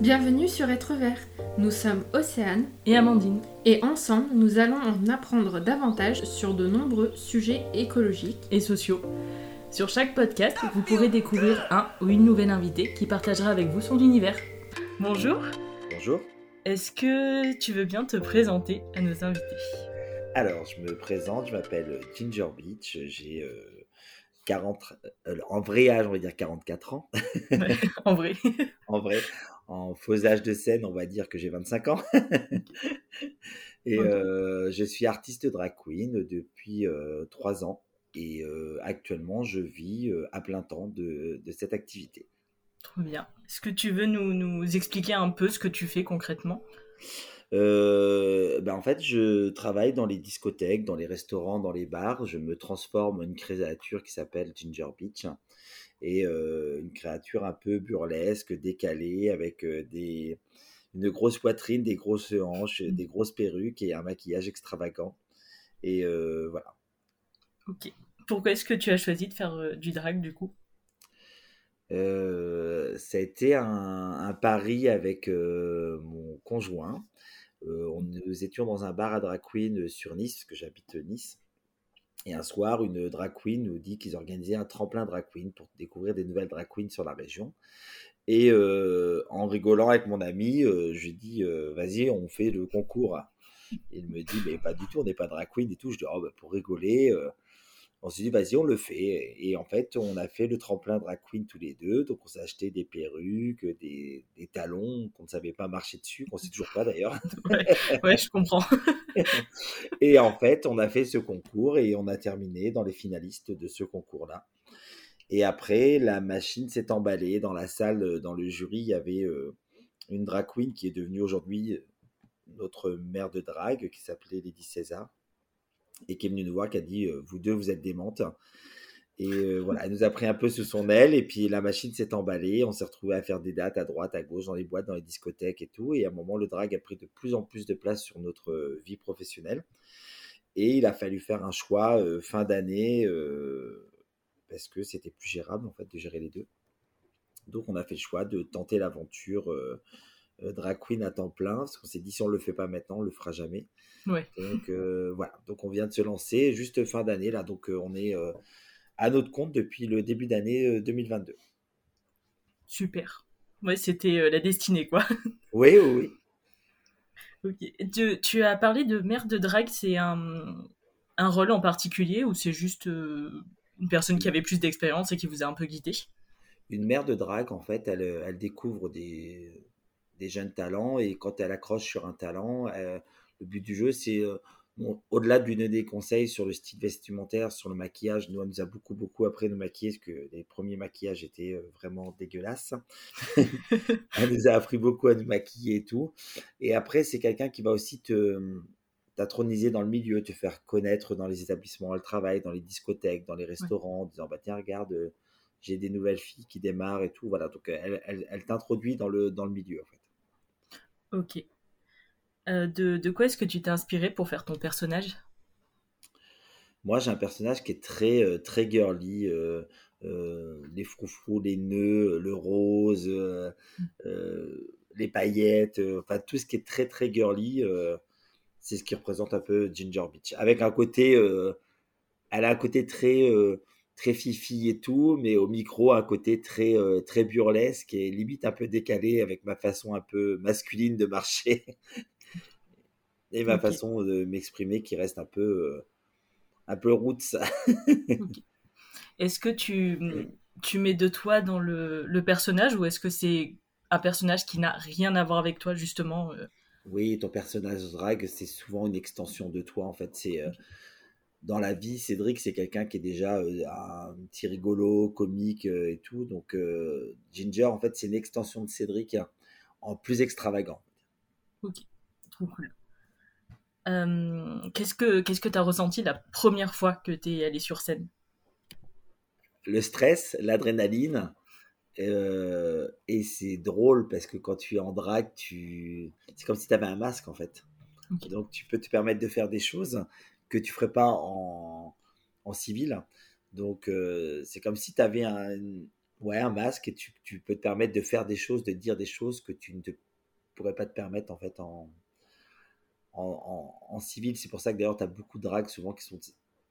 Bienvenue sur Être Vert. Nous sommes Océane et Amandine. Et ensemble, nous allons en apprendre davantage sur de nombreux sujets écologiques et sociaux. Sur chaque podcast, vous pourrez découvrir un ou une nouvelle invitée qui partagera avec vous son univers. Bonjour. Bonjour. Est-ce que tu veux bien te présenter à nos invités? Alors, je me présente, je m'appelle Ginger Beach, j'ai 40, euh, euh, en vrai âge, on va dire 44 ans. en vrai. en vrai. En faux âge de scène, on va dire que j'ai 25 ans. et euh, je suis artiste drag queen depuis 3 ans. Et actuellement, je vis à plein temps de, de cette activité. Trop bien. Est-ce que tu veux nous, nous, expliquer un peu ce que tu fais concrètement? Euh, ben en fait, je travaille dans les discothèques, dans les restaurants, dans les bars. Je me transforme en une créature qui s'appelle Ginger Beach. Et euh, une créature un peu burlesque, décalée, avec euh, des, une grosse poitrine, des grosses hanches, mmh. des grosses perruques et un maquillage extravagant. Et voilà. Ok. Pourquoi est-ce que tu as choisi de faire du drag du coup? Euh, ça a été un, pari avec euh, mon conjoint. Euh, nous étions dans un bar à drag sur Nice, parce que j'habite Nice. Et un soir, une drag queen nous dit qu'ils organisaient un tremplin drag queen pour découvrir des nouvelles drag queens sur la région. Et en rigolant avec mon ami, je lui dis Vas-y, on fait le concours. il me dit Mais pas du tout, on n'est pas drag queen et tout. Je dis oh, bah, Pour rigoler on s'est dit, vas-y, on le fait. Et en fait, on a fait le tremplin drag queen tous les deux. Donc, on s'est acheté des perruques, des, talons qu'on ne savait pas marcher dessus, qu'on ne sait toujours pas d'ailleurs. ouais, je comprends. et en fait, on a fait ce concours et on a terminé dans les finalistes de ce concours-là. Et après, la machine s'est emballée. Dans la salle, dans le jury, il y avait euh, une drag queen qui est devenue aujourd'hui euh, notre mère de drague, qui s'appelait Lady César et qui est venue nous voir, qui a dit Vous deux, vous êtes démentes. Et voilà, elle nous a pris un peu sous son aile, et puis la machine s'est emballée. On s'est retrouvé à faire des dates à droite, à gauche, dans les boîtes, dans les discothèques et tout. Et à un moment, le drag a pris de plus en plus de place sur notre vie professionnelle. Et il a fallu faire un choix fin d'année parce que c'était plus gérable en fait de gérer les deux. Donc on a fait le choix de tenter l'aventure euh, drag queen à temps plein, parce qu'on s'est dit si on le fait pas maintenant, on le fera jamais. Ouais. Donc euh, voilà, donc on vient de se lancer juste fin d'année là, donc euh, on est à notre compte depuis le début d'année 2022. Super. Ouais, c'était la destinée quoi. Oui, oui, oui. Ok. Tu, as parlé de mère de drag, c'est un, un rôle en particulier ou c'est juste une personne qui avait plus d'expérience et qui vous a un peu guidé? Une mère de drag, en fait, elle, elle découvre des, des jeunes talents et quand elle accroche sur un talent, euh, le but du jeu, c'est euh, au-delà de donner des conseils sur le style vestimentaire, sur le maquillage. Nous, elle nous a beaucoup, beaucoup appris à nous maquiller parce que les premiers maquillages étaient euh, vraiment dégueulasses. elle nous a appris beaucoup à nous maquiller et tout. Et après, c'est quelqu'un qui va aussi te t'atroniser dans le milieu, te faire connaître dans les établissements où elle travaille, dans les discothèques, dans les restaurants, en disant bah tiens regarde, j'ai des nouvelles filles qui démarrent et tout. Voilà, donc elle, elle, elle t'introduit dans le, dans le milieu en fait. Ok. Euh, de, quoi est-ce que tu t'es inspiré pour faire ton personnage? Moi, j'ai un personnage qui est très, euh, très girly. Euh, les froufrous, les nœuds, le rose, les paillettes, enfin tout ce qui est très, très girly. c'est ce qui représente un peu Ginger Beach. Avec un côté. elle a un côté très très fifi et tout, mais au micro, un côté très, euh, très burlesque et limite un peu décalé avec ma façon un peu masculine de marcher et ma façon de m'exprimer qui reste un peu, euh, un peu roots. Est-ce que tu, tu mets de toi dans le, le personnage ou est-ce que c'est un personnage qui n'a rien à voir avec toi, justement euh? Oui, ton personnage drag, c'est souvent une extension de toi, en fait. C'est dans la vie, Cédric, c'est quelqu'un qui est déjà euh, un petit rigolo, comique euh, et tout. Donc, euh, Ginger, en fait, c'est une extension de Cédric hein, en plus extravagant. Ok, trop cool. qu'est-ce que qu'est-ce que tu as ressenti la première fois que tu es allé sur scène? Le stress, l'adrénaline. et c'est drôle parce que quand tu es en drague, tu... c'est comme si tu avais un masque en fait. Donc tu peux te permettre de faire des choses que tu ferais pas en, en civil. Donc, euh, c'est comme si tu avais un, ouais, un masque et tu, tu, peux te permettre de faire des choses, de dire des choses que tu ne te pourrais pas te permettre en fait en, en, en, civil. C'est pour ça que d'ailleurs, tu as beaucoup de dragues souvent qui sont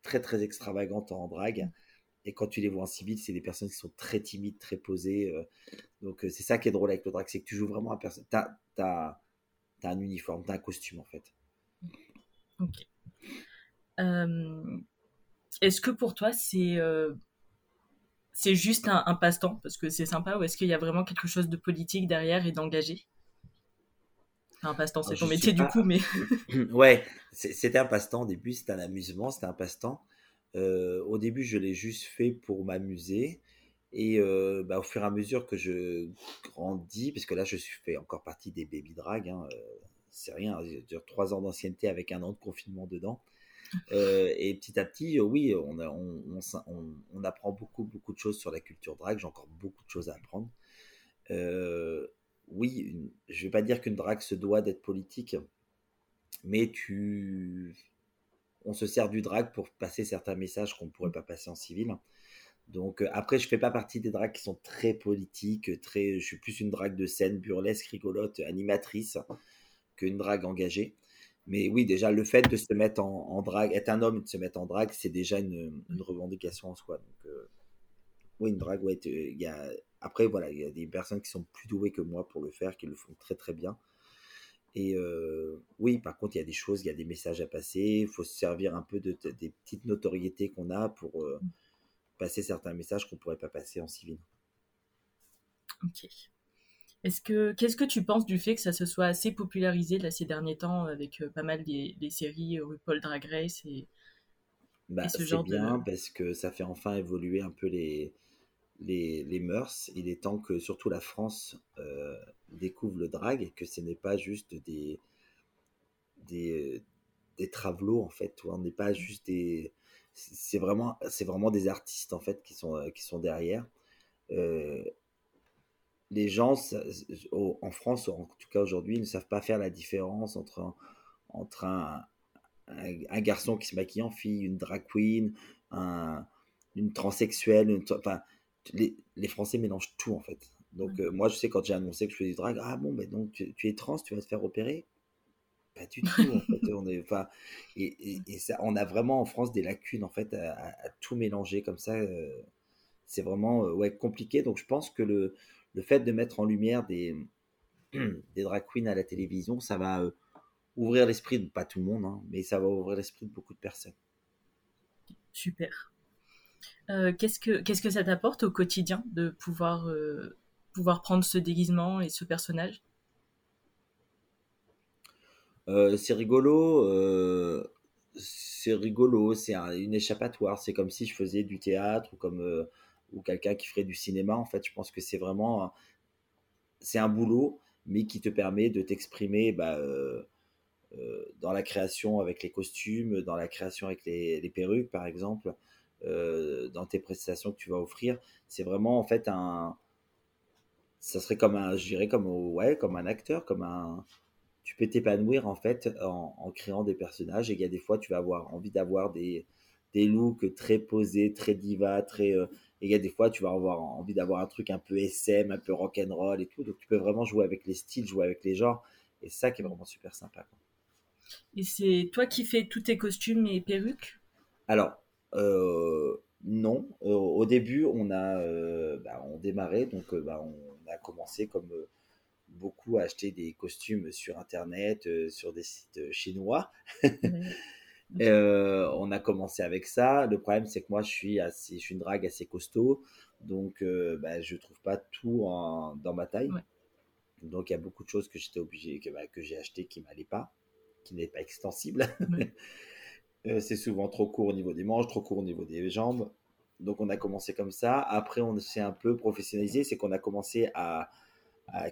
très très extravagantes en drague. Et quand tu les vois en civil, c'est des personnes qui sont très timides, très posées. Euh. donc c'est ça qui est drôle avec le drag, c'est que tu joues vraiment à personne. Tu as, as, un uniforme, tu as un costume en fait. Ok. Euh, est-ce que pour toi, c'est euh, c'est juste un, passe-temps parce que c'est sympa ou est-ce qu'il y a vraiment quelque chose de politique derrière et d'engagé? Un passe-temps, c'est ton métier du coup, mais. ouais, c'était un passe-temps au début, c'était un amusement, c'était un passe-temps. Euh, au début, je l'ai juste fait pour m'amuser. Et bah, au fur et à mesure que je grandis, parce que là, je suis fait encore partie des baby drag, hein, c'est rien, j'ai trois ans d'ancienneté avec un an de confinement dedans. Euh, et petit à petit, oui, on, apprend beaucoup, beaucoup de choses sur la culture drague. J'ai encore beaucoup de choses à apprendre. Euh, oui, je ne vais pas dire qu'une drague se doit d'être politique, mais tu, on se sert du drag pour passer certains messages qu'on ne pourrait pas passer en civil. Donc euh, après, je fais pas partie des drags qui sont très politiques, très, je suis plus une drague de scène, burlesque, rigolote, animatrice qu'une drague engagée. Mais oui, déjà, le fait de se mettre en, drague, être un homme et de se mettre en drague, c'est déjà une, revendication en soi. Donc, euh, oui, une drague, ouais, y a, après, voilà, il y a des personnes qui sont plus douées que moi pour le faire, qui le font très très bien. Et euh, oui, par contre, il y a des choses, il y a des messages à passer. Il faut se servir un peu de, des petites notoriétés qu'on a pour euh, passer certains messages qu'on ne pourrait pas passer en civil. Ok. Est-ce que qu'est-ce que tu penses du fait que ça se soit assez popularisé là, ces derniers temps avec euh, pas mal des, séries euh, RuPaul Drag Race et, bah, ce genre bien parce que ça fait enfin évoluer un peu les, les, mœurs. Il est temps que surtout la France euh, découvre le drag et que ce n'est pas juste des des, des travelots en fait. On n'est pas juste des c'est vraiment c'est vraiment des artistes en fait qui sont qui sont derrière les gens, en France, en tout cas aujourd'hui, ne savent pas faire la différence entre un, entre un, un, garçon qui se maquille en fille, une drag queen, un, une transsexuelle. enfin, les, les, Français mélangent tout en fait. Donc euh, moi, je sais quand j'ai annoncé que je faisais du drag, ah bon, mais donc tu, es trans, tu vas te faire opérer? Pas du tout. en fait. on est, enfin, et, et, ça, on a vraiment en France des lacunes en fait à, tout mélanger comme ça. Euh, c'est vraiment euh, ouais compliqué. Donc je pense que le le fait de mettre en lumière des, des drag queens à la télévision, ça va euh, ouvrir l'esprit de pas tout le monde, hein, mais ça va ouvrir l'esprit de beaucoup de personnes. Super. Euh, qu'est-ce que qu'est-ce que ça t'apporte au quotidien de pouvoir euh, pouvoir prendre ce déguisement et ce personnage? C'est rigolo. c'est rigolo. C'est une échappatoire. C'est comme si je faisais du théâtre ou comme ou quelqu'un qui ferait du cinéma. En fait, je pense que c'est vraiment c'est un boulot, mais qui te permet de t'exprimer bah, euh, euh, dans la création avec les costumes, dans la création avec les, perruques, par exemple, euh, dans tes prestations que tu vas offrir. C'est vraiment en fait un, ça serait comme un, je dirais comme ouais, comme un acteur, comme un, tu peux t'épanouir en fait en, en, créant des personnages. Et il y a des fois, tu vas avoir envie d'avoir des, des looks très posés, très diva, très et il y a des fois, tu vas avoir envie d'avoir un truc un peu SM, un peu rock'n'roll et tout. Donc, tu peux vraiment jouer avec les styles, jouer avec les genres. Et ça qui est vraiment super sympa. Et c'est toi qui fais tous tes costumes et perruques? Alors, euh, non. Euh, au début, on a euh, bah, on démarrait, donc bah, on a commencé comme beaucoup à acheter des costumes sur Internet, sur des sites chinois. Euh, on a commencé avec ça. Le problème, c'est que moi, je suis, assez, je suis une drague assez costaud. Donc, euh, bah, je ne trouve pas tout dans ma taille. Donc, il y a beaucoup de choses que j'étais obligé, que, bah, que j'ai acheté qui ne m'allaient pas, qui n'est pas extensible. Euh, c'est souvent trop court au niveau des manches, trop court au niveau des jambes. Donc, on a commencé comme ça. Après, on s'est un peu professionnalisé. C'est qu'on a commencé à,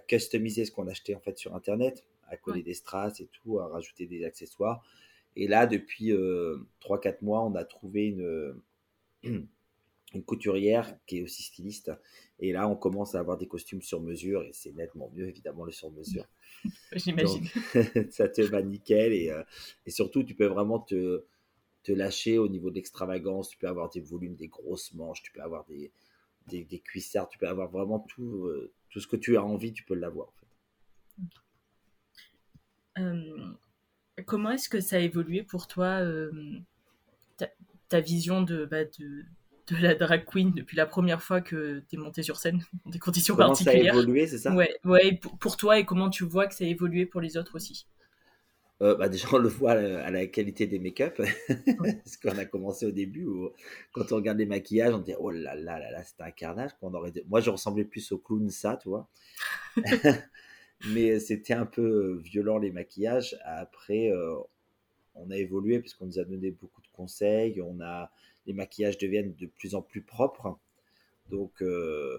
customiser ce qu'on achetait en fait sur Internet, à coller des strass et tout, à rajouter des accessoires. Et là, depuis 3-4 euh, mois, on a trouvé une, une couturière qui est aussi styliste. Et là, on commence à avoir des costumes sur mesure et c'est nettement mieux, évidemment, le sur mesure. J'imagine. ça te va nickel et, euh, et, surtout, tu peux vraiment te, te lâcher au niveau de l'extravagance. Tu peux avoir des volumes, des grosses manches, tu peux avoir des, des, des, cuissards, tu peux avoir vraiment tout, tout ce que tu as envie, tu peux l'avoir. En fait. Comment est-ce que ça a évolué pour toi ta, ta, vision de, bah, de, de la drag queen depuis la première fois que tu es montée sur scène dans des conditions comment particulières. Ça a évolué, c'est ça? Ouais, ouais pour, toi et comment tu vois que ça a évolué pour les autres aussi? Euh, bah déjà, on le voit à la qualité des make-up. Parce qu'on a commencé au début, où, quand on regarde les maquillages, on dit oh là là là là, c'était un carnage. On aurait... Moi, je ressemblais plus au clown, ça, tu vois. Mais c'était un peu violent les maquillages. Après, euh, on a évolué parce qu'on nous a donné beaucoup de conseils. On a les maquillages deviennent de plus en plus propres. Donc, euh,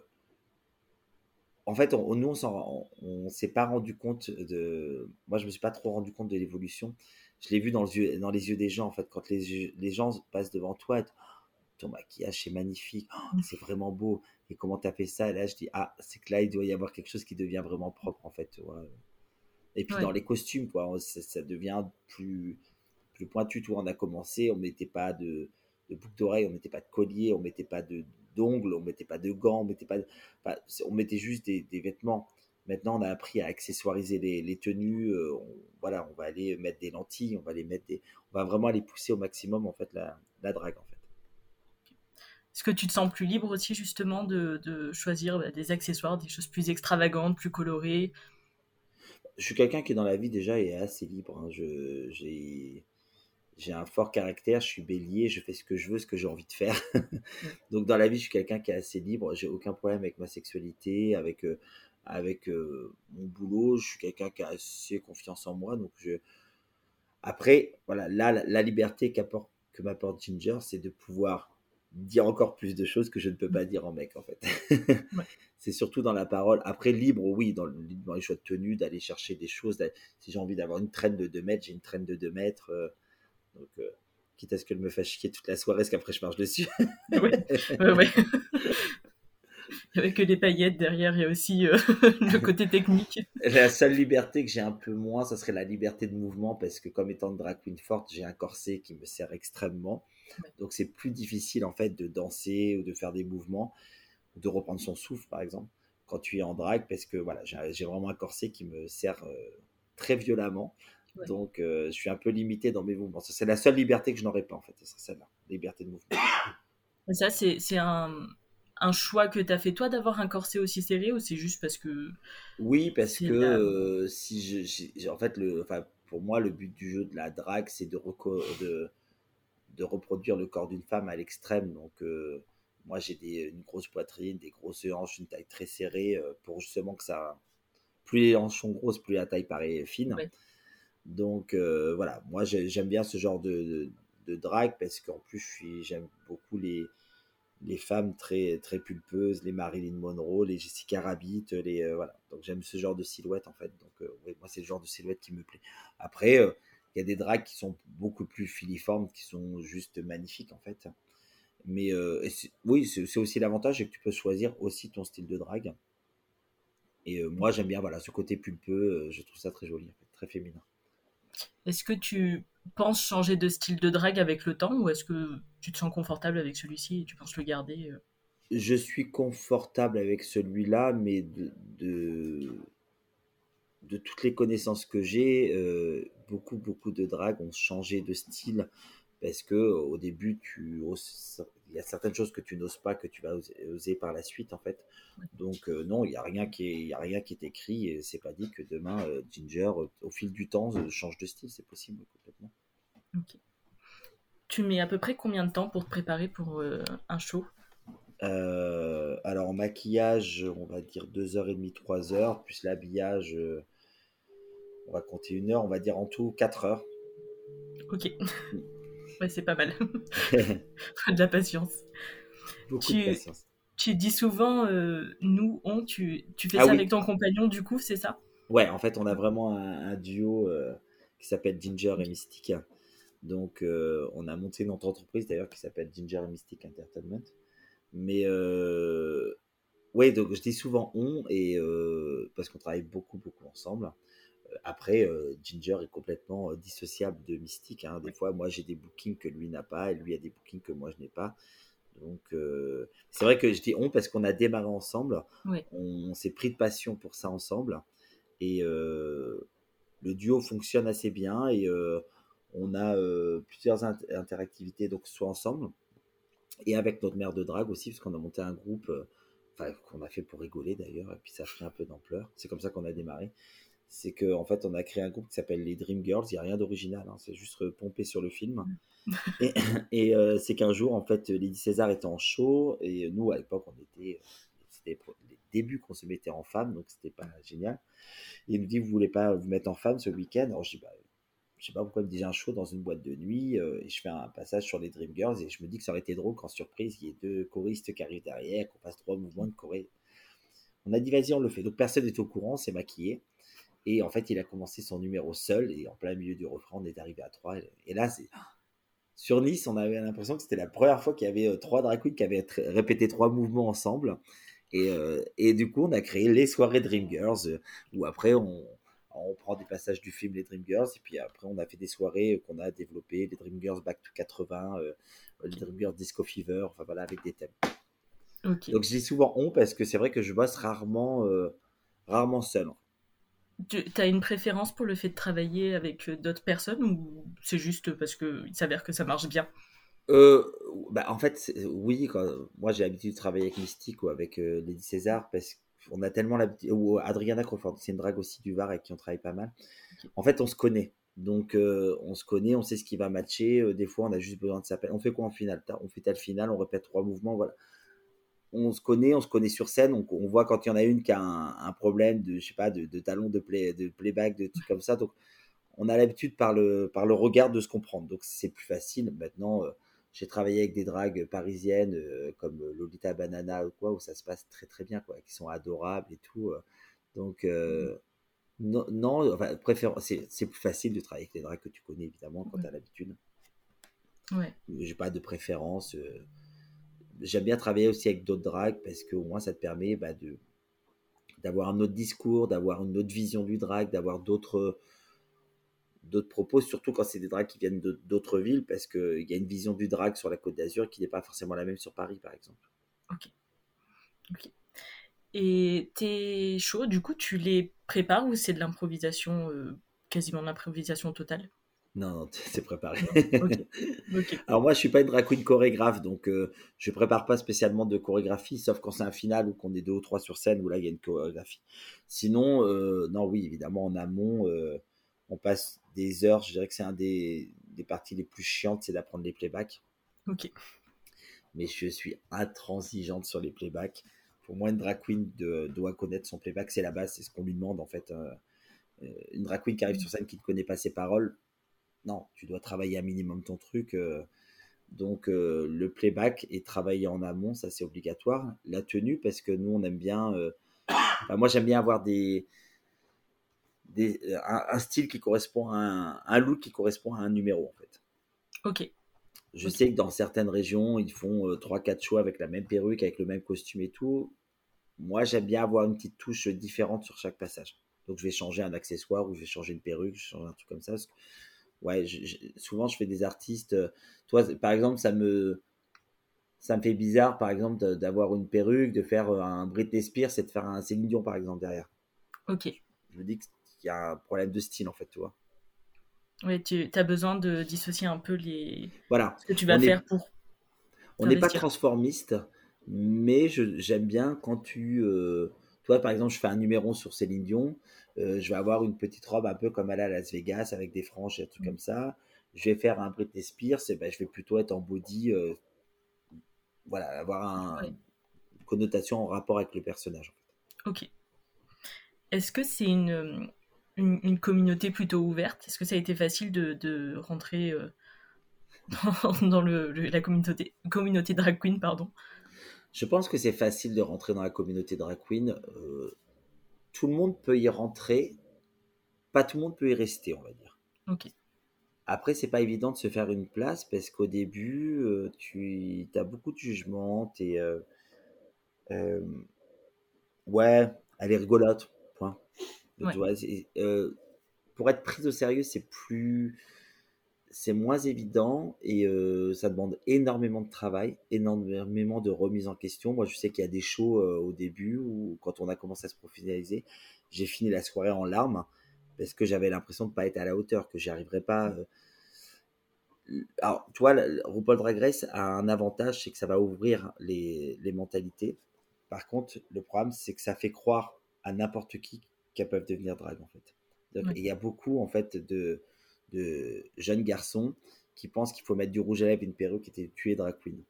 en fait, on, nous, on ne s'est pas rendu compte de. Moi, je me suis pas trop rendu compte de l'évolution. Je l'ai vu dans, dans, les yeux des gens, en fait, quand les, les gens passent devant toi, ton maquillage, c'est magnifique, oh, c'est vraiment beau. Et comment tu as fait ça? Et là, je dis, ah, c'est que là, il doit y avoir quelque chose qui devient vraiment propre, en fait. Et puis, dans les costumes, quoi, ça, devient plus, plus pointu. Toi, on a commencé, on mettait pas de de boucles d'oreilles, on mettait pas de collier, on mettait pas de d'ongles, on mettait pas de gants, on mettait pas, on mettait juste des, vêtements. Maintenant, on a appris à accessoiriser les, tenues. Euh, on, voilà, on va aller mettre des lentilles, on va les mettre des, on va vraiment aller pousser au maximum en fait la, la drague en fait. Est-ce que tu te sens plus libre aussi justement de, de choisir bah, des accessoires, des choses plus extravagantes, plus colorées? Je suis quelqu'un qui dans la vie déjà est assez libre. Hein. Je, j'ai j'ai un fort caractère, je suis bélier, je fais ce que je veux, ce que j'ai envie de faire. Donc dans la vie, je suis quelqu'un qui est assez libre, j'ai aucun problème avec ma sexualité, avec, euh, avec euh, mon boulot, je suis quelqu'un qui a assez confiance en moi. Donc je... Après, voilà, là, la, liberté qu'apporte, que m'apporte Ginger, c'est de pouvoir dire encore plus de choses que je ne peux pas dire en mec, en fait. C'est surtout dans la parole. Après, libre, oui, dans, dans les choix de tenue, d'aller chercher des choses. Si j'ai envie d'avoir une traîne de 2 mètres, j'ai une traîne de 2 mètres. Euh, donc, euh, quitte à ce qu'elle me fasse chier toute la soirée, parce qu'après je marche dessus. oui, ouais, Avec les paillettes derrière, il y a aussi euh, le côté technique. La seule liberté que j'ai un peu moins, ça serait la liberté de mouvement, parce que comme étant de drag queen forte, j'ai un corset qui me sert extrêmement. Donc c'est plus difficile en fait de danser ou de faire des mouvements, ou de reprendre son souffle par exemple, quand tu es en drag, parce que voilà, j'ai vraiment un corset qui me sert euh, très violemment. Donc, euh, je suis un peu limité dans mes mouvements. C'est la seule liberté que je n'aurais pas, en fait. C'est celle-là, liberté de mouvement. Ça, c'est un, un, choix que tu as fait, toi, d'avoir un corset aussi serré ou c'est juste parce que. Oui, parce que euh, si je, en fait, le, enfin, pour moi, le but du jeu de la drague, c'est de, de, de, reproduire le corps d'une femme à l'extrême. Donc, euh, moi, j'ai une grosse poitrine, des grosses hanches, une taille très serrée pour justement que ça. Plus les hanches sont grosses, plus la taille paraît fine. Donc euh, voilà, moi j'aime bien ce genre de, de, drag parce qu'en plus j'aime beaucoup les, les femmes très, très pulpeuses, les Marilyn Monroe, les Jessica Rabbit, les, euh, voilà. Donc j'aime ce genre de silhouette en fait. Donc euh, moi c'est le genre de silhouette qui me plaît. Après, il y a des drags qui sont beaucoup plus filiformes, qui sont juste magnifiques en fait. Mais oui, c'est aussi l'avantage, c'est que tu peux choisir aussi ton style de drag. Et moi j'aime bien voilà ce côté pulpeux, je trouve ça très joli, très féminin. Est-ce que tu penses changer de style de drague avec le temps ou est-ce que tu te sens confortable avec celui-ci et tu penses le garder euh? Je suis confortable avec celui-là, mais de, de, toutes les connaissances que j'ai, euh, beaucoup, beaucoup de dragues ont changé de style parce que au début, tu il y a certaines choses que tu n'oses pas, que tu vas oser, par la suite, en fait. Donc, euh, non, il n'y a, rien qui est, a rien qui est écrit et c'est pas dit que demain, euh, Ginger, au fil du temps, change de style. C'est possible complètement. Tu mets à peu près combien de temps pour te préparer pour euh, un show? Alors, en maquillage, on va dire 2h30, 3h, plus l'habillage, on va compter une heure, on va dire en tout 4 heures. Ok. Ouais, c'est pas mal. de la patience. Beaucoup tu, de patience. Tu dis souvent euh, nous, on, tu, tu fais ah ça avec ton compagnon, du coup, c'est ça? Ouais, en fait, on a vraiment un, duo euh, qui s'appelle Ginger et Mystic. Donc, euh, on a monté notre entreprise d'ailleurs qui s'appelle Ginger et Mystic Entertainment. Mais ouais, donc je dis souvent on, et parce qu'on travaille beaucoup, beaucoup ensemble. Après, euh, Ginger est complètement euh, dissociable de Mystique. Hein. Des fois, moi, j'ai des bookings que lui n'a pas, et lui a des bookings que moi, je n'ai pas. Donc, euh, c'est vrai que je dis on parce qu'on a démarré ensemble. Oui. On, s'est pris de passion pour ça ensemble. Et euh, le duo fonctionne assez bien. Et euh, on a plusieurs interactivités, donc soit ensemble et avec notre mère de drague aussi, parce qu'on a monté un groupe, enfin, qu'on a fait pour rigoler d'ailleurs, et puis ça a pris un peu d'ampleur. C'est comme ça qu'on a démarré c'est qu'en en fait, on a créé un groupe qui s'appelle les Dream Girls. Il n'y a rien d'original, hein, c'est juste pompé sur le film. Mm. et, euh, c'est qu'un jour, en fait, Lady César était en show, et nous, à l'époque, on était. C'était les débuts qu'on se mettait en femme, donc c'était pas génial. il nous dit Vous voulez pas vous mettre en femme ce week-end? Alors je dis bah, Je sais pas pourquoi il me dit un show dans une boîte de nuit, euh, et je fais un passage sur les Dream Girls, et je me dis que ça aurait été drôle qu'en surprise, il y ait deux choristes qui arrivent derrière, qu'on fasse trois mouvements de choré. On a dit Vas-y, on le fait. Donc personne n'est au courant, c'est maquillé. Et en fait, il a commencé son numéro seul et en plein milieu du refrain, on est arrivé à trois. Et là, c'est sur Nice, on avait l'impression que c'était la première fois qu'il y avait euh, trois drag queens qui avaient répété trois mouvements ensemble. Et, euh, et, du coup, on a créé les soirées Dream Girls, euh, où après, on, on, prend des passages du film Les Dream Girls, et puis après, on a fait des soirées qu'on a développées, les Dream Girls Back to 80, les Dream Girls Disco Fever, enfin voilà, avec des thèmes. Donc je dis souvent on, parce que c'est vrai que je bosse rarement, rarement seul. Tu as une préférence pour le fait de travailler avec euh, d'autres personnes ou c'est juste parce qu'il s'avère que ça marche bien? Euh, bah en fait, oui. moi, j'ai l'habitude de travailler avec Mystique ou avec euh, Lady César parce qu'on a tellement l'habitude. Ou Adriana Crawford, c'est une drague aussi du Var avec qui on travaille pas mal. En fait, on se connaît. Donc, on se connaît, on sait ce qui va matcher. des fois, on a juste besoin de s'appeler. On fait quoi en finale? On fait tel final, on répète trois mouvements. Voilà on se connaît, on se connaît sur scène, on, on voit quand il y en a une qui a un, problème de, je sais pas, de, de play, de playback, de trucs comme ça. Donc, on a l'habitude par le, par le regard de se comprendre. Donc, c'est plus facile. Maintenant, euh, j'ai travaillé avec des dragues parisiennes euh, comme Lolita Banana ou quoi, où ça se passe très très bien, quoi, qui sont adorables et tout. Euh. donc, non, non enfin, c'est plus facile de travailler avec des dragues que tu connais, évidemment, quand tu as l'habitude. Ouais. J'ai pas de préférence j'aime bien travailler aussi avec d'autres drags parce qu'au moins ça te permet bah, de d'avoir un autre discours, d'avoir une autre vision du drag, d'avoir d'autres d'autres propos, surtout quand c'est des drags qui viennent d'autres villes, parce qu'il y a une vision du drag sur la Côte d'Azur qui n'est pas forcément la même sur Paris, par exemple. Ok. ok. Et tes shows, du coup, tu les prépares ou c'est de l'improvisation, euh, quasiment de l'improvisation totale? Non, c'est préparé. Alors moi, je suis pas une drag queen chorégraphe, donc euh, je prépare pas spécialement de chorégraphie, sauf quand c'est un final ou qu'on est deux ou trois sur scène où là il y a une chorégraphie. Sinon, euh, non, oui, évidemment, en amont, euh, on passe des heures. Je dirais que c'est un des, parties les plus chiantes, c'est d'apprendre les playbacks. Ok. Mais je suis intransigeante sur les playbacks. Pour moi, une drag queen doit connaître son playback, c'est la base, c'est ce qu'on lui demande en fait. une drag queen qui arrive sur scène qui ne connaît pas ses paroles, non, tu dois travailler un minimum ton truc. Euh, donc euh, le playback et travailler en amont, ça c'est obligatoire. La tenue, parce que nous on aime bien. Euh, moi j'aime bien avoir des, un, style qui correspond à un, un, look qui correspond à un numéro en fait. Ok. Je sais que dans certaines régions ils font 3-4 choix avec la même perruque, avec le même costume et tout. Moi j'aime bien avoir une petite touche différente sur chaque passage. Donc je vais changer un accessoire ou je vais changer une perruque, je change un truc comme ça ouais, souvent je fais des artistes. Euh, toi, par exemple, ça me, ça me fait bizarre, par exemple, d'avoir une perruque, de faire euh, un Britney Spears et de faire un Céline Dion, par exemple, derrière. Ok. Je me dis qu'il y a un problème de style, en fait, tu vois. Oui, tu as besoin de dissocier un peu les. Voilà. Ce que tu vas faire pour. On n'est pas transformiste, mais j'aime bien quand tu. Euh, toi, par exemple, je fais un numéro sur Céline Dion. Euh, je vais avoir une petite robe un peu comme elle à Las Vegas avec des franges et des trucs mmh. comme ça. Je vais faire un Britney Spears, et ben, je vais plutôt être en body, euh, voilà, avoir une connotation en rapport avec le personnage. Ok. Est-ce que c'est une, une, communauté plutôt ouverte? Est-ce que ça a été facile de, de rentrer euh, dans, le, la communauté, communauté drag queen pardon? Je pense que c'est facile de rentrer dans la communauté drag queen tout le monde peut y rentrer, pas tout le monde peut y rester, on va dire. Ok. Après, c'est pas évident de se faire une place parce qu'au début, euh, tu as beaucoup de jugements, euh, euh, ouais, elle est rigolote, point. pour être prise au sérieux, c'est plus c'est moins évident et ça demande énormément de travail, énormément de remise en question. Moi, je sais qu'il y a des shows au début où, quand on a commencé à se professionnaliser, j'ai fini la soirée en larmes parce que j'avais l'impression de ne pas être à la hauteur, que j'y arriverais pas. Alors, tu vois, RuPaul Drag Race a un avantage, c'est que ça va ouvrir les, les mentalités. Par contre, le problème, c'est que ça fait croire à n'importe qui qu'elles peuvent devenir drag, en fait. Il y a beaucoup, en fait, de de jeunes garçons qui pensent qu'il faut mettre du rouge à lèvres et une perruque et tuer drag queen.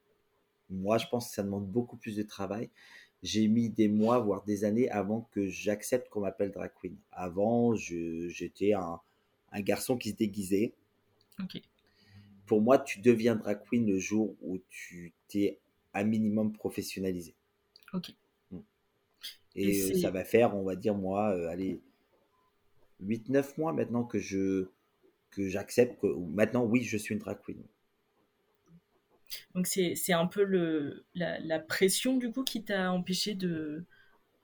Moi, je pense que ça demande beaucoup plus de travail. J'ai mis des mois, voire des années avant que j'accepte qu'on m'appelle drag queen. Avant, j'étais un, un, garçon qui se déguisait. Pour moi, tu deviens drag queen le jour où tu t'es un minimum professionnalisé. Ok. Mm. Et, ça va faire, on va dire, moi, euh, allez, 8-9 mois maintenant que je, que j'accepte que maintenant, oui, je suis une drag queen. Donc c'est un peu le, la, pression du coup qui t'a empêché de,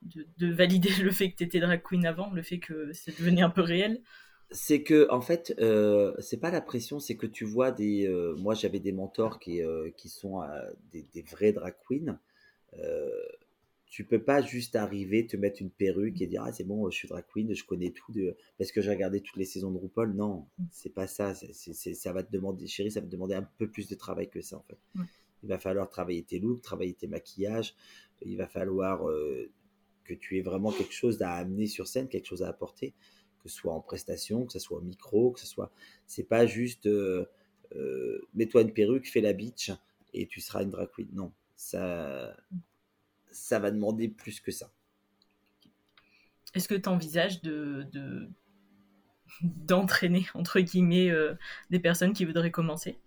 de, valider le fait que tu étais drag queen avant, le fait que c'est devenu un peu réel? C'est que en fait, euh, c'est pas la pression, c'est que tu vois des. Euh, moi j'avais des mentors qui, euh, qui sont des, des, vrais drag queens tu peux pas juste arriver, te mettre une perruque et dire ah c'est bon, je suis drag queen, je connais tout de parce que j'ai regardé toutes les saisons de RuPaul. Non, mm. c'est pas ça. C'est, ça va te demander, chérie, ça va te demander un peu plus de travail que ça en fait. Il va falloir travailler tes looks, travailler tes maquillages. Il va falloir euh, que tu aies vraiment quelque chose à amener sur scène, quelque chose à apporter, que ce soit en prestation, que ce soit au micro, que ce soit. C'est pas juste euh, euh, mets-toi une perruque, fais la bitch et tu seras une drag queen. Non, ça. Ça va demander plus que ça. Est-ce que tu envisages de, d'entraîner, entre guillemets, euh, des personnes qui voudraient commencer?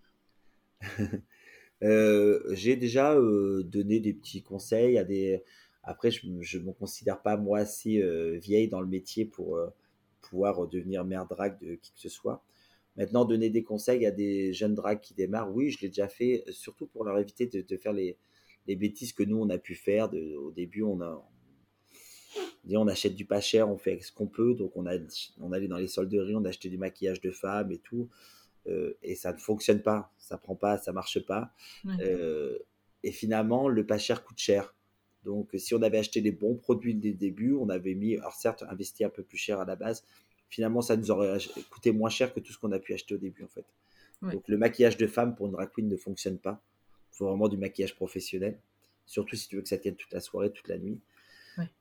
Euh, J'ai déjà euh, donné des petits conseils à des... Après, je ne me considère pas, moi, assez vieille dans le métier pour pouvoir devenir mère drague de qui que ce soit. Maintenant, donner des conseils à des jeunes dragues qui démarrent, oui, je l'ai déjà fait, surtout pour leur éviter de faire les, les bêtises que nous, on a pu faire. De, au début, on a, on achète du pas cher, on fait ce qu'on peut. Donc, on, a, on allait dans les solderies, on achetait du maquillage de femmes et tout. Euh, et ça ne fonctionne pas, ça prend pas, ça marche pas. Euh, et finalement, le pas cher coûte cher. Donc, si on avait acheté les bons produits dès le début, on avait mis, alors certes, investi un peu plus cher à la base, finalement, ça nous aurait coûté moins cher que tout ce qu'on a pu acheter au début, en fait. Donc, le maquillage de femme pour une drag queen ne fonctionne pas. Il faut vraiment du maquillage professionnel, surtout si tu veux que ça tienne toute la soirée, toute la nuit.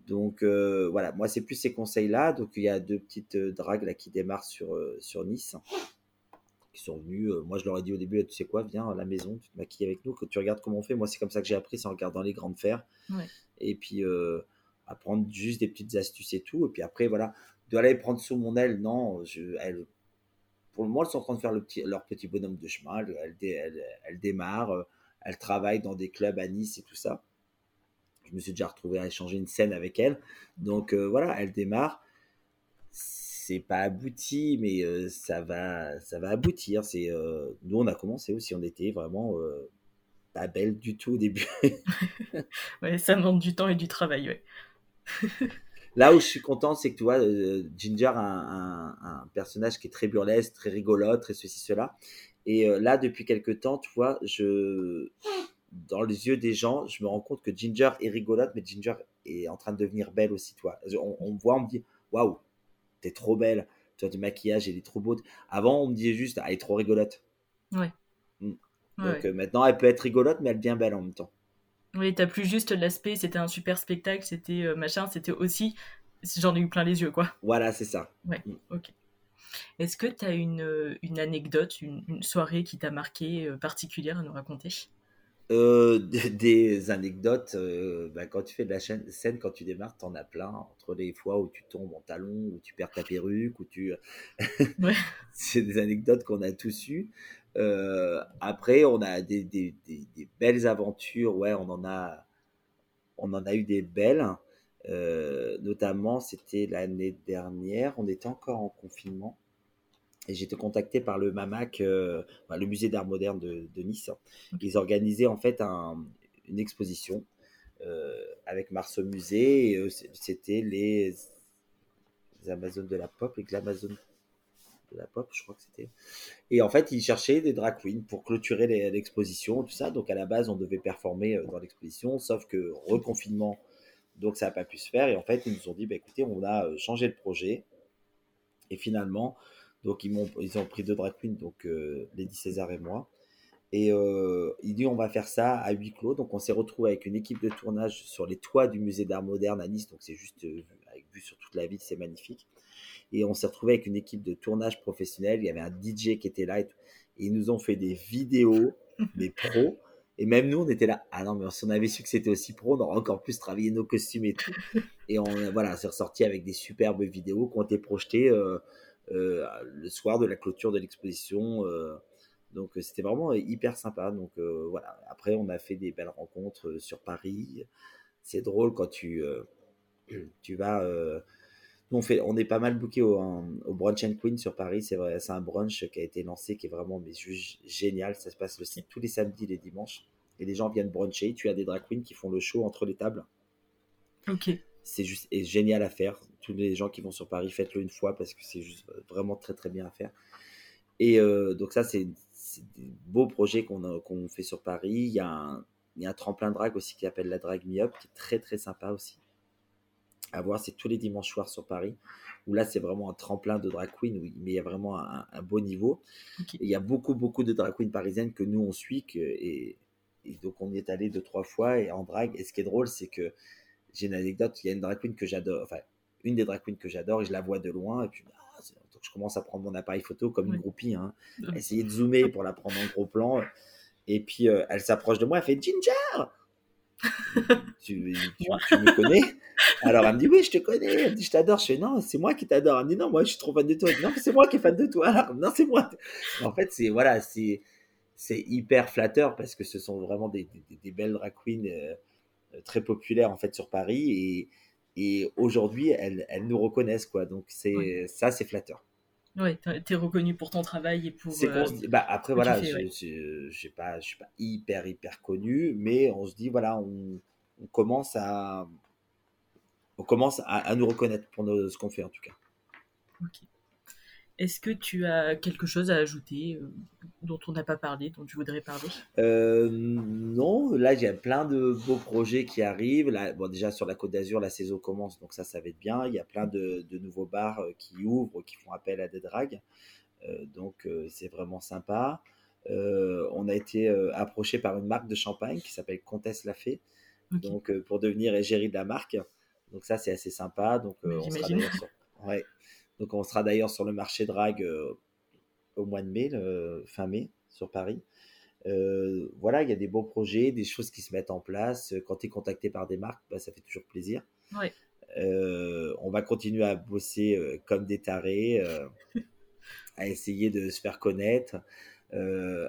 Donc euh, voilà, moi c'est plus ces conseils-là. Donc il y a deux petites euh, dragues là qui démarrent sur, euh, sur Nice, qui sont venues. moi je leur ai dit au début, tu sais quoi, viens à la maison, tu te maquilles avec nous, que tu regardes comment on fait. Moi c'est comme ça que j'ai appris, c'est en regardant les grandes fers. Et puis apprendre juste des petites astuces et tout. Et puis après voilà, de aller prendre sous mon aile, non, je, elle, pour le moment elles sont en train de faire le petit, leur petit bonhomme de chemin. Elles, elles, elles démarrent elle travaille dans des clubs à Nice et tout ça. Je me suis déjà retrouvé à échanger une scène avec elle. Donc euh, voilà, elle démarre. C'est pas abouti, mais euh, ça va, ça va aboutir. C'est euh, nous on a commencé aussi, on était vraiment pas belle du tout au début. ouais, ça demande du temps et du travail, ouais. Là où je suis content, c'est que tu vois, Ginger a un, un, personnage qui est très burlesque, très rigolote, très ceci, cela. Et euh, là, depuis quelques temps, tu vois, je, dans les yeux des gens, je me rends compte que Ginger est rigolote, mais Ginger est en train de devenir belle aussi, toi. On, me voit, on me dit, waouh, t'es trop belle, tu as du maquillage, elle est trop beau. Avant, on me disait juste, elle est trop rigolote. Ouais. Mm. Donc euh, maintenant, elle peut être rigolote, mais elle devient belle en même temps. Oui, t'as plus juste l'aspect, c'était un super spectacle, c'était euh, machin, c'était aussi, j'en ai eu plein les yeux, quoi. Voilà, c'est ça. Ouais, mm. ok. Est-ce que tu as une, euh, une, anecdote, une, soirée qui t'a marqué euh, particulière à nous raconter? Euh, des, anecdotes, bah, quand tu fais de la scène, quand tu démarres, t'en as plein. Entre les fois où tu tombes en talon, où tu perds ta perruque, où tu. c'est des anecdotes qu'on a tous eues. après, on a des, des, des, belles aventures. Ouais, on en a, on en a eu des belles. Notamment, c'était l'année dernière. On était encore en confinement. Et été contacté par le MAMAC, euh, le musée d'art moderne de, Nice. Ils organisaient en fait une exposition euh, avec Mars au musée. Euh, c'était les, Amazones de la pop, les Glamazones de la pop, je crois que c'était. Et en fait, ils cherchaient des drag queens pour clôturer l'exposition, tout ça. Donc à la base, on devait performer dans l'exposition, sauf que reconfinement, donc ça n'a pas pu se faire. Et en fait, ils nous ont dit, bah, écoutez, on a changé le projet. Et finalement, donc ils, ont, ils ont pris deux drag queens, donc Lady César et moi. Et euh, il dit on va faire ça à huis clos. Donc on s'est retrouvé avec une équipe de tournage sur les toits du musée d'art moderne à Nice. Donc c'est juste euh, avec vue sur toute la ville, c'est magnifique. Et on s'est retrouvé avec une équipe de tournage professionnelle. Il y avait un DJ qui était là et, ils nous ont fait des vidéos, des pros. Et même nous, on était là. Ah non, mais si on avait su que c'était aussi pro, on aurait encore plus travaillé nos costumes et tout. Et on, voilà, c'est ressorti avec des superbes vidéos qui ont été projetées euh, le soir de la clôture de l'exposition. Donc euh, c'était vraiment euh, hyper sympa. Donc euh, voilà. Après, on a fait des belles rencontres sur Paris. C'est drôle quand tu, tu vas. On, fait, on est pas mal booké au, au, Brunch and Queen sur Paris. C'est vrai, c'est un brunch qui a été lancé qui est vraiment mais, génial. Ça se passe le tous les samedis, les dimanches. Et les gens viennent bruncher. Tu as des drag queens qui font le show entre les tables. Ok. C'est juste et génial à faire. Tous les gens qui vont sur Paris, faites-le une fois parce que c'est juste vraiment très très bien à faire. Et donc ça, c'est des beaux projets qu'on fait sur Paris. Il y, a un, il y, a un, tremplin drag aussi qui s'appelle la Drag Me Up, qui est très très sympa aussi. À voir, c'est tous les dimanches soirs sur Paris, où là c'est vraiment un tremplin de drag queen, mais il y a vraiment un, beau niveau. il y a beaucoup beaucoup de drag queens parisiennes que nous on suit, que, et, donc on y est allé deux trois fois et en drag. Et ce qui est drôle, c'est que j'ai une anecdote, il y a une drag queen que j'adore, enfin une des drag queens que j'adore et je la vois de loin et puis je commence à prendre mon appareil photo comme une groupie, hein, essayer de zoomer pour la prendre en gros plan. Et puis euh, elle s'approche de moi, elle fait Ginger tu, me connais? Alors elle me dit oui, je te connais. Elle me dit je t'adore. Je fais non, c'est moi qui t'adore. Elle me dit non, moi je suis trop fan de toi. non, c'est moi qui est fan de toi. Alors, non, c'est moi. En fait, c'est voilà, c'est c'est hyper flatteur parce que ce sont vraiment des, des, belles drag queens euh, très populaires en fait sur Paris et, et aujourd'hui elles, elles, nous reconnaissent quoi. Donc c'est ça, c'est flatteur. Ouais, t'es reconnu pour ton travail et pour. Euh, bah, après, voilà, je ne pas, je suis pas hyper, hyper connu, mais on se dit, voilà, on, on commence à. On commence à, à nous reconnaître pour ce qu'on fait, en tout cas. Ok. Est-ce que tu as quelque chose à ajouter euh, dont on n'a pas parlé, dont tu voudrais parler? Euh, Non, là il y a plein de beaux projets qui arrivent. Là, bon, déjà sur la Côte d'Azur, la saison commence, donc ça, ça va être bien. Il y a plein de, nouveaux bars euh, qui ouvrent, qui font appel à des dragues. donc c'est vraiment sympa. on a été approché par une marque de champagne qui s'appelle Comtesse La Fée, donc pour devenir égérie de la marque. Donc ça c'est assez sympa. Donc on sera ouais. Donc on sera d'ailleurs sur le marché drag euh, au mois de mai, fin mai, sur Paris. Euh, voilà, il y a des beaux projets, des choses qui se mettent en place. Quand tu es contacté par des marques, bah, ça fait toujours plaisir. Euh, on va continuer à bosser comme des tarés, à essayer de se faire connaître.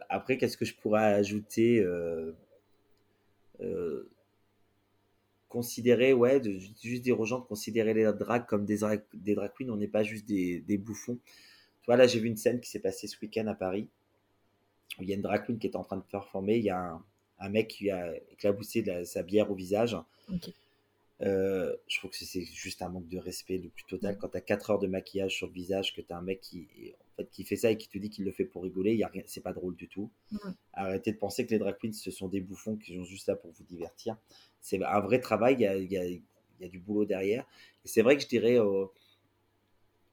après, qu'est-ce que je pourrais ajouter considérer, ouais, de, juste dire aux gens de considérer les drags comme des, des drag queens, on n'est pas juste des, des, bouffons. Tu vois, là, j'ai vu une scène qui s'est passée ce week-end à Paris, où il y a une drag queen qui est en train de performer, il y a un, un mec qui a éclaboussé de sa bière au visage. Euh, je trouve que c'est juste un manque de respect le plus total. Quand tu as 4 heures de maquillage sur le visage, que tu as un mec qui, en fait, qui fait ça et qui te dit qu'il le fait pour rigoler, c'est pas drôle du tout. Arrêtez de penser que les drag queens, ce sont des bouffons qui sont juste là pour vous divertir c'est un vrai travail, il y a, du boulot derrière. Et c'est vrai que je dirais aux,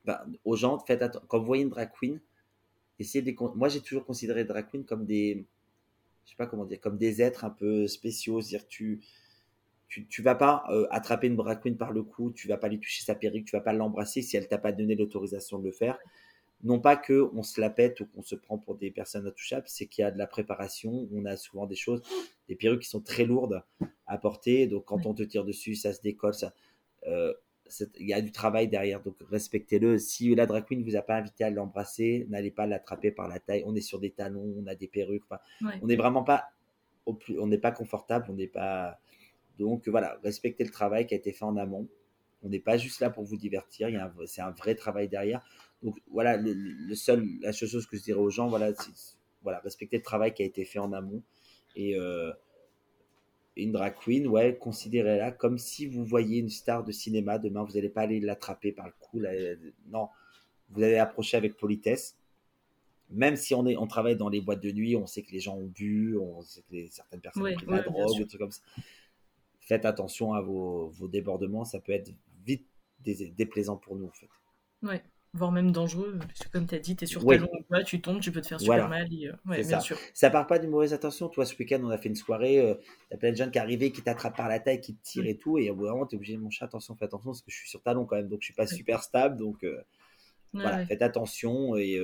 ben, aux gens, faites quand vous voyez une drag queen, essayez de Moi, j'ai toujours considéré drag queen comme des, je sais pas comment dire, comme des êtres un peu spéciaux. C'est-à-dire, tu, tu, tu vas pas euh, attraper une drag queen par le cou, tu vas pas lui toucher sa perruque, tu vas pas l'embrasser si elle t'a pas donné l'autorisation de le faire non pas que on se la pète ou qu'on se prend pour des personnes intouchables, c'est qu'il y a de la préparation. On a souvent des choses, des perruques qui sont très lourdes à porter. Donc quand on te tire dessus, ça se décolle. Ça, euh, il y a du travail derrière, donc respectez-le. Si la drag queen vous a pas invité à l'embrasser, n'allez pas l'attraper par la taille. On est sur des talons, on a des perruques. On n'est vraiment pas, au plus, on n'est pas confortable, on n'est pas. Donc voilà, respectez le travail qui a été fait en amont. On n'est pas juste là pour vous divertir. C'est un vrai travail derrière. Donc voilà, le, seul, la seule chose que je dirais aux gens, voilà, voilà, respecter le travail qui a été fait en amont. Et euh, une drag queen, ouais, considérez-la comme si vous voyez une star de cinéma. Demain, vous n'allez pas aller l'attraper par le cou. non, vous avez approché avec politesse. Même si on, est, on travaille dans les boîtes de nuit, on sait que les gens ont bu, on sait que certaines personnes ont pris de la drogue, des trucs comme ça. Faites attention à vos, vos débordements, ça peut être vite déplaisant pour nous en fait. Ouais voire même dangereux, parce que comme tu as dit, tu es sur talon ou tu tombes, tu peux te faire super mal. Euh, bien ça. sûr. Ça part pas d'une mauvaise intention. Toi, ce week-end, on a fait une soirée, euh, tu as plein de jeunes qui arrivaient, qui t'attrapent par la taille, qui te tirent et tout, et au bout d'un moment, tu es obligé, mon chat, attention, fais attention, parce que je suis sur talon quand même, donc je suis pas super stable, donc euh, voilà, faites attention, et,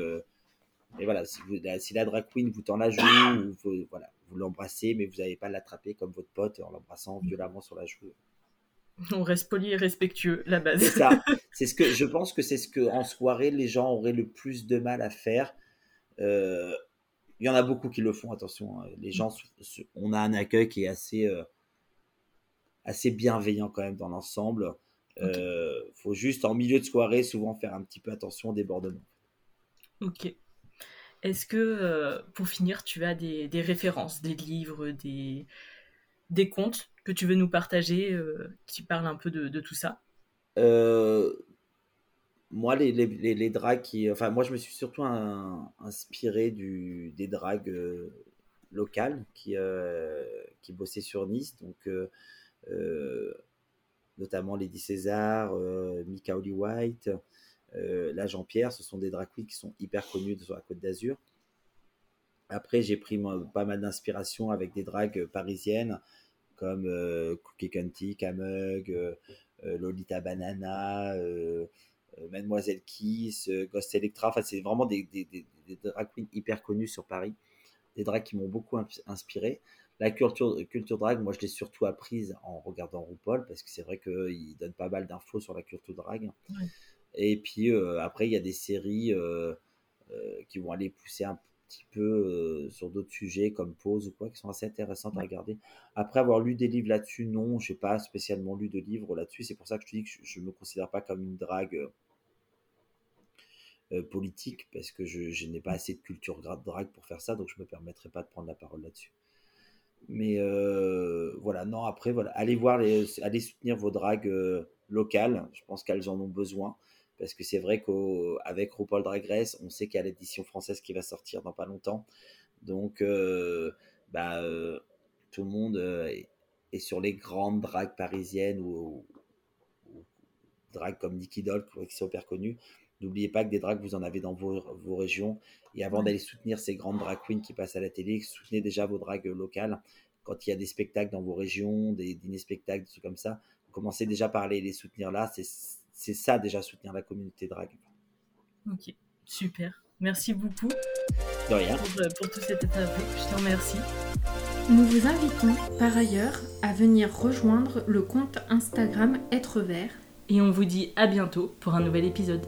et voilà, si, vous, la, si, la, drag queen vous tend la joue, vous, voilà, vous l'embrassez, mais vous n'allez pas l'attraper comme votre pote en l'embrassant mm. violemment sur la joue. On reste poli et respectueux, la base. C'est ça. C'est ce que je pense que c'est ce que en soirée les gens auraient le plus de mal à faire. Euh, il y en a beaucoup qui le font. Attention, hein. les gens, on a un accueil qui est assez euh, assez bienveillant quand même dans l'ensemble. Il euh, faut juste en milieu de soirée souvent faire un petit peu attention au débordement. Ok. Est-ce que pour finir, tu as des, des références, des livres, des des contes que tu veux nous partager euh, qui parlent un peu de, tout ça? Euh, Moi, les, les, les, qui. Enfin, moi, je me suis surtout inspiré du, des drags euh, locales qui, qui bossaient sur Nice. Donc, notamment Lady César, Mika Holly White. là, Jean-Pierre, ce sont des drag qui sont hyper connus sur la côte d'Azur. Après, j'ai pris pas mal d'inspiration avec des dragues parisiennes comme euh, Cookie Cunty, Camug, euh, euh, Lolita Banana, Mademoiselle Kiss, Ghost Electra. Enfin, c'est vraiment des, des, des, drag queens hyper connues sur Paris. Des drags qui m'ont beaucoup inspiré. La culture, culture drag, moi, je l'ai surtout apprise en regardant RuPaul parce que c'est vrai qu'il donne pas mal d'infos sur la culture drag. Et puis après, il y a des séries qui vont aller pousser un, petit peu euh, sur d'autres sujets comme pause ou quoi, qui sont assez intéressantes à regarder. Après avoir lu des livres là-dessus, non, je n'ai pas spécialement lu de livres là-dessus. C'est pour ça que je te dis que je ne me considère pas comme une drague euh, euh, politique, parce que je, n'ai pas assez de culture drague pour faire ça, donc je ne me permettrai pas de prendre la parole là-dessus. Mais voilà, non, après, voilà, allez voir, les, allez soutenir vos dragues locales. Je pense qu'elles en ont besoin parce que c'est vrai qu'avec RuPaul Drag Race, on sait qu'il y a l'édition française qui va sortir dans pas longtemps. Donc, euh, bah, euh, tout le monde euh, est, sur les grandes dragues parisiennes ou, ou, dragues comme Nicky Doll, qui sont hyper connues. N'oubliez pas que des dragues, vous en avez dans vos, vos régions. Et avant d'aller soutenir ces grandes drag queens qui passent à la télé, soutenez déjà vos dragues locales. Quand il y a des spectacles dans vos régions, des dîners-spectacles, des trucs comme ça, commencez déjà par les, les soutenir là. C'est c'est ça déjà soutenir la communauté drag. Ok, super. Merci beaucoup. De rien. Pour, euh, pour tout cet interview. Je te remercie. Nous vous invitons par ailleurs à venir rejoindre le compte Instagram Être Vert. Et on vous dit à bientôt pour un nouvel épisode.